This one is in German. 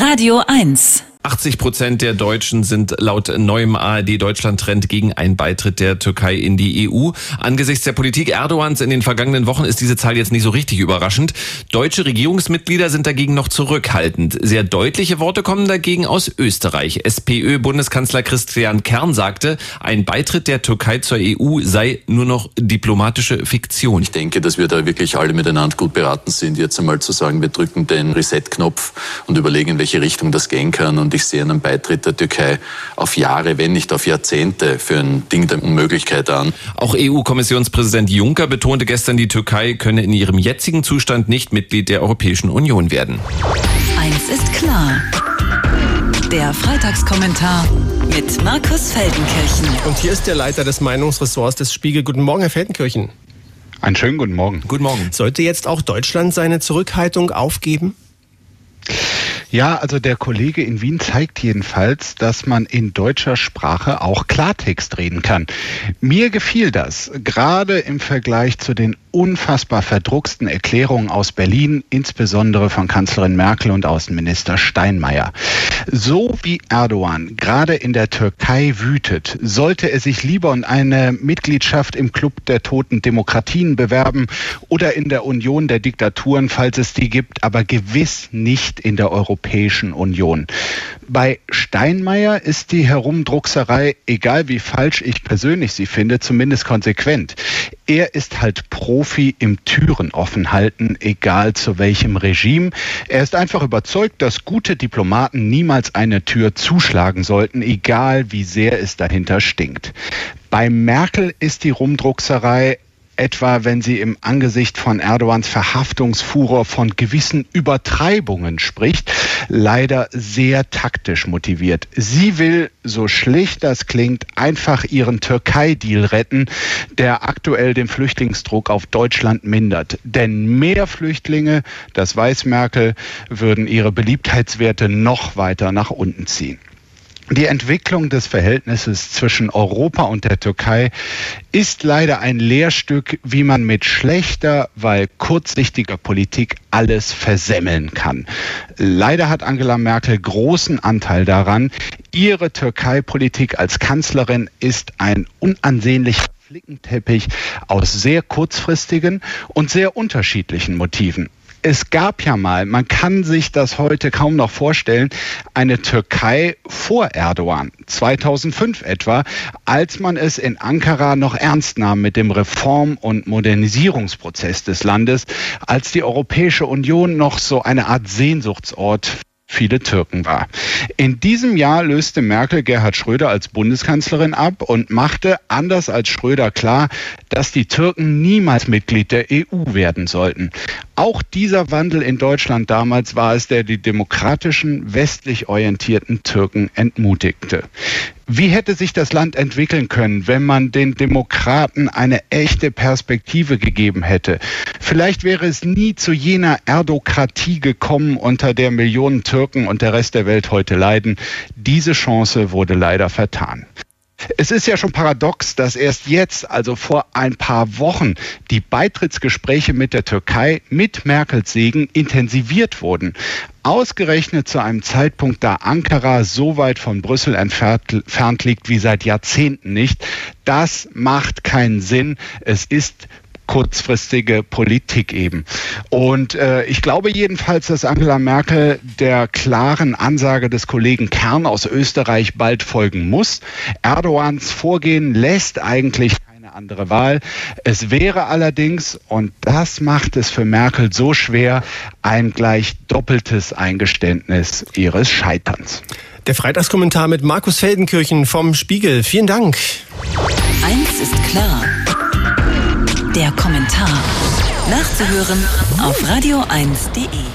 Radio 1 80 Prozent der Deutschen sind laut neuem ARD-Deutschland-Trend gegen einen Beitritt der Türkei in die EU. Angesichts der Politik Erdogans in den vergangenen Wochen ist diese Zahl jetzt nicht so richtig überraschend. Deutsche Regierungsmitglieder sind dagegen noch zurückhaltend. Sehr deutliche Worte kommen dagegen aus Österreich. SPÖ-Bundeskanzler Christian Kern sagte, ein Beitritt der Türkei zur EU sei nur noch diplomatische Fiktion. Ich denke, dass wir da wirklich alle miteinander gut beraten sind, jetzt einmal zu sagen, wir drücken den Reset-Knopf und überlegen, in welche Richtung das gehen kann. Und ich sehe einen Beitritt der Türkei auf Jahre, wenn nicht auf Jahrzehnte für ein Ding der Unmöglichkeit an. Auch EU-Kommissionspräsident Juncker betonte gestern, die Türkei könne in ihrem jetzigen Zustand nicht Mitglied der Europäischen Union werden. Eins ist klar. Der Freitagskommentar mit Markus Feldenkirchen. Und hier ist der Leiter des Meinungsressorts des Spiegel. Guten Morgen, Herr Feldenkirchen. Einen schönen guten Morgen. Guten Morgen. Sollte jetzt auch Deutschland seine Zurückhaltung aufgeben? Ja, also der Kollege in Wien zeigt jedenfalls, dass man in deutscher Sprache auch Klartext reden kann. Mir gefiel das, gerade im Vergleich zu den unfassbar verdrucksten Erklärungen aus Berlin, insbesondere von Kanzlerin Merkel und Außenminister Steinmeier. So wie Erdogan gerade in der Türkei wütet, sollte er sich lieber um eine Mitgliedschaft im Club der toten Demokratien bewerben oder in der Union der Diktaturen, falls es die gibt, aber gewiss nicht in der Europäischen Union. Bei Steinmeier ist die Herumdruckserei, egal wie falsch ich persönlich sie finde, zumindest konsequent. Er ist halt Profi im Türen offen halten, egal zu welchem Regime. Er ist einfach überzeugt, dass gute Diplomaten niemals eine Tür zuschlagen sollten, egal wie sehr es dahinter stinkt. Bei Merkel ist die Rumdruckserei etwa wenn sie im Angesicht von Erdogans Verhaftungsfuror von gewissen Übertreibungen spricht, leider sehr taktisch motiviert. Sie will, so schlicht das klingt, einfach ihren Türkei-Deal retten, der aktuell den Flüchtlingsdruck auf Deutschland mindert. Denn mehr Flüchtlinge, das weiß Merkel, würden ihre Beliebtheitswerte noch weiter nach unten ziehen. Die Entwicklung des Verhältnisses zwischen Europa und der Türkei ist leider ein Lehrstück, wie man mit schlechter, weil kurzsichtiger Politik alles versemmeln kann. Leider hat Angela Merkel großen Anteil daran. Ihre Türkei-Politik als Kanzlerin ist ein unansehnlicher Flickenteppich aus sehr kurzfristigen und sehr unterschiedlichen Motiven es gab ja mal, man kann sich das heute kaum noch vorstellen, eine Türkei vor Erdogan, 2005 etwa, als man es in Ankara noch ernst nahm mit dem Reform- und Modernisierungsprozess des Landes, als die Europäische Union noch so eine Art Sehnsuchtsort viele Türken war. In diesem Jahr löste Merkel Gerhard Schröder als Bundeskanzlerin ab und machte, anders als Schröder, klar, dass die Türken niemals Mitglied der EU werden sollten. Auch dieser Wandel in Deutschland damals war es, der die demokratischen, westlich orientierten Türken entmutigte. Wie hätte sich das Land entwickeln können, wenn man den Demokraten eine echte Perspektive gegeben hätte? Vielleicht wäre es nie zu jener Erdokratie gekommen, unter der Millionen Türken und der Rest der Welt heute leiden. Diese Chance wurde leider vertan. Es ist ja schon paradox, dass erst jetzt, also vor ein paar Wochen, die Beitrittsgespräche mit der Türkei mit Merkels Segen intensiviert wurden. Ausgerechnet zu einem Zeitpunkt, da Ankara so weit von Brüssel entfernt liegt wie seit Jahrzehnten nicht. Das macht keinen Sinn. Es ist kurzfristige Politik eben. Und äh, ich glaube jedenfalls, dass Angela Merkel der klaren Ansage des Kollegen Kern aus Österreich bald folgen muss. Erdogans Vorgehen lässt eigentlich keine andere Wahl. Es wäre allerdings, und das macht es für Merkel so schwer, ein gleich doppeltes Eingeständnis ihres Scheiterns. Der Freitagskommentar mit Markus Feldenkirchen vom Spiegel. Vielen Dank. Eins ist klar. Der Kommentar. Nachzuhören auf radio1.de.